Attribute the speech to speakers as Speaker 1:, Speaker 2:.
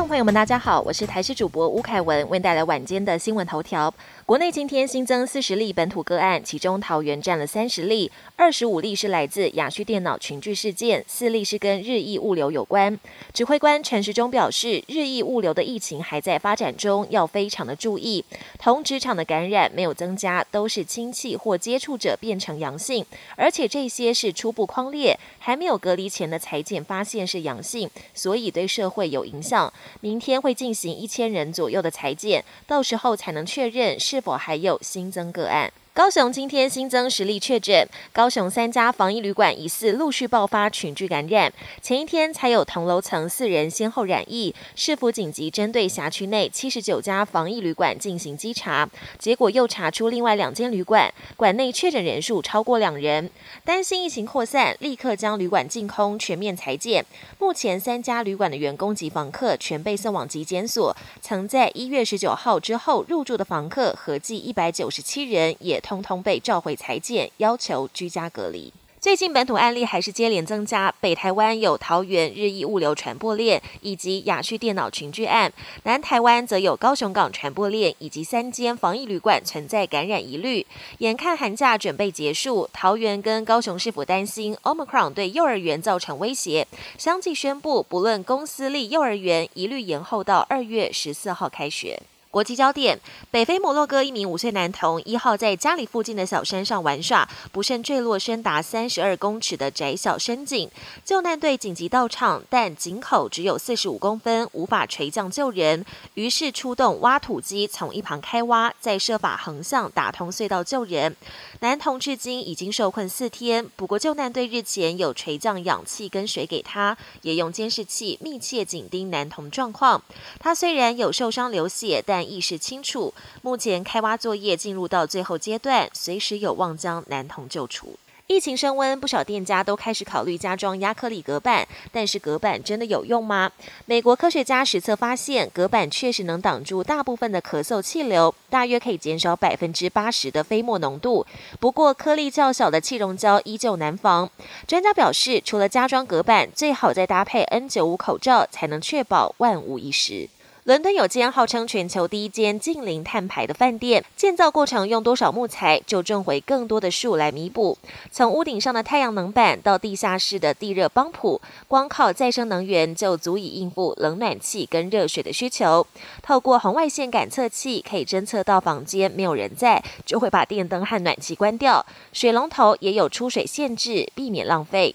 Speaker 1: 众朋友们，大家好，我是台视主播吴凯文，为您带来晚间的新闻头条。国内今天新增四十例本土个案，其中桃园占了三十例，二十五例是来自亚旭电脑群聚事件，四例是跟日益物流有关。指挥官陈时中表示，日益物流的疫情还在发展中，要非常的注意。同职场的感染没有增加，都是亲戚或接触者变成阳性，而且这些是初步框列，还没有隔离前的裁剪发现是阳性，所以对社会有影响。明天会进行一千人左右的裁剪，到时候才能确认是否还有新增个案。高雄今天新增十例确诊，高雄三家防疫旅馆疑似陆续爆发群聚感染。前一天才有同楼层四人先后染疫，市府紧急针对辖区内七十九家防疫旅馆进行稽查，结果又查出另外两间旅馆馆内确诊人数超过两人，担心疫情扩散，立刻将旅馆净空，全面裁减。目前三家旅馆的员工及房客全被送往集检所，曾在一月十九号之后入住的房客合计一百九十七人也。通通被召回裁剪，要求居家隔离。最近本土案例还是接连增加，北台湾有桃园日益物流传播链以及雅旭电脑群聚案，南台湾则有高雄港传播链以及三间防疫旅馆存在感染疑虑。眼看寒假准备结束，桃园跟高雄市府担心 Omicron 对幼儿园造成威胁，相继宣布不论公私立幼儿园一律延后到二月十四号开学。国际焦点：北非摩洛哥一名五岁男童一号在家里附近的小山上玩耍，不慎坠落深达三十二公尺的窄小深井。救难队紧急到场，但井口只有四十五公分，无法垂降救人。于是出动挖土机从一旁开挖，再设法横向打通隧道救人。男童至今已经受困四天，不过救难队日前有垂降氧气跟水给他，也用监视器密切紧盯男童状况。他虽然有受伤流血，但意识清楚，目前开挖作业进入到最后阶段，随时有望将男童救出。疫情升温，不少店家都开始考虑加装亚克力隔板，但是隔板真的有用吗？美国科学家实测发现，隔板确实能挡住大部分的咳嗽气流，大约可以减少百分之八十的飞沫浓度。不过颗粒较小的气溶胶依旧难防。专家表示，除了加装隔板，最好再搭配 N 九五口罩，才能确保万无一失。伦敦有间号称全球第一间近零碳排的饭店，建造过程用多少木材就种回更多的树来弥补。从屋顶上的太阳能板到地下室的地热帮浦，光靠再生能源就足以应付冷暖气跟热水的需求。透过红外线感测器可以侦测到房间没有人在，就会把电灯和暖气关掉。水龙头也有出水限制，避免浪费。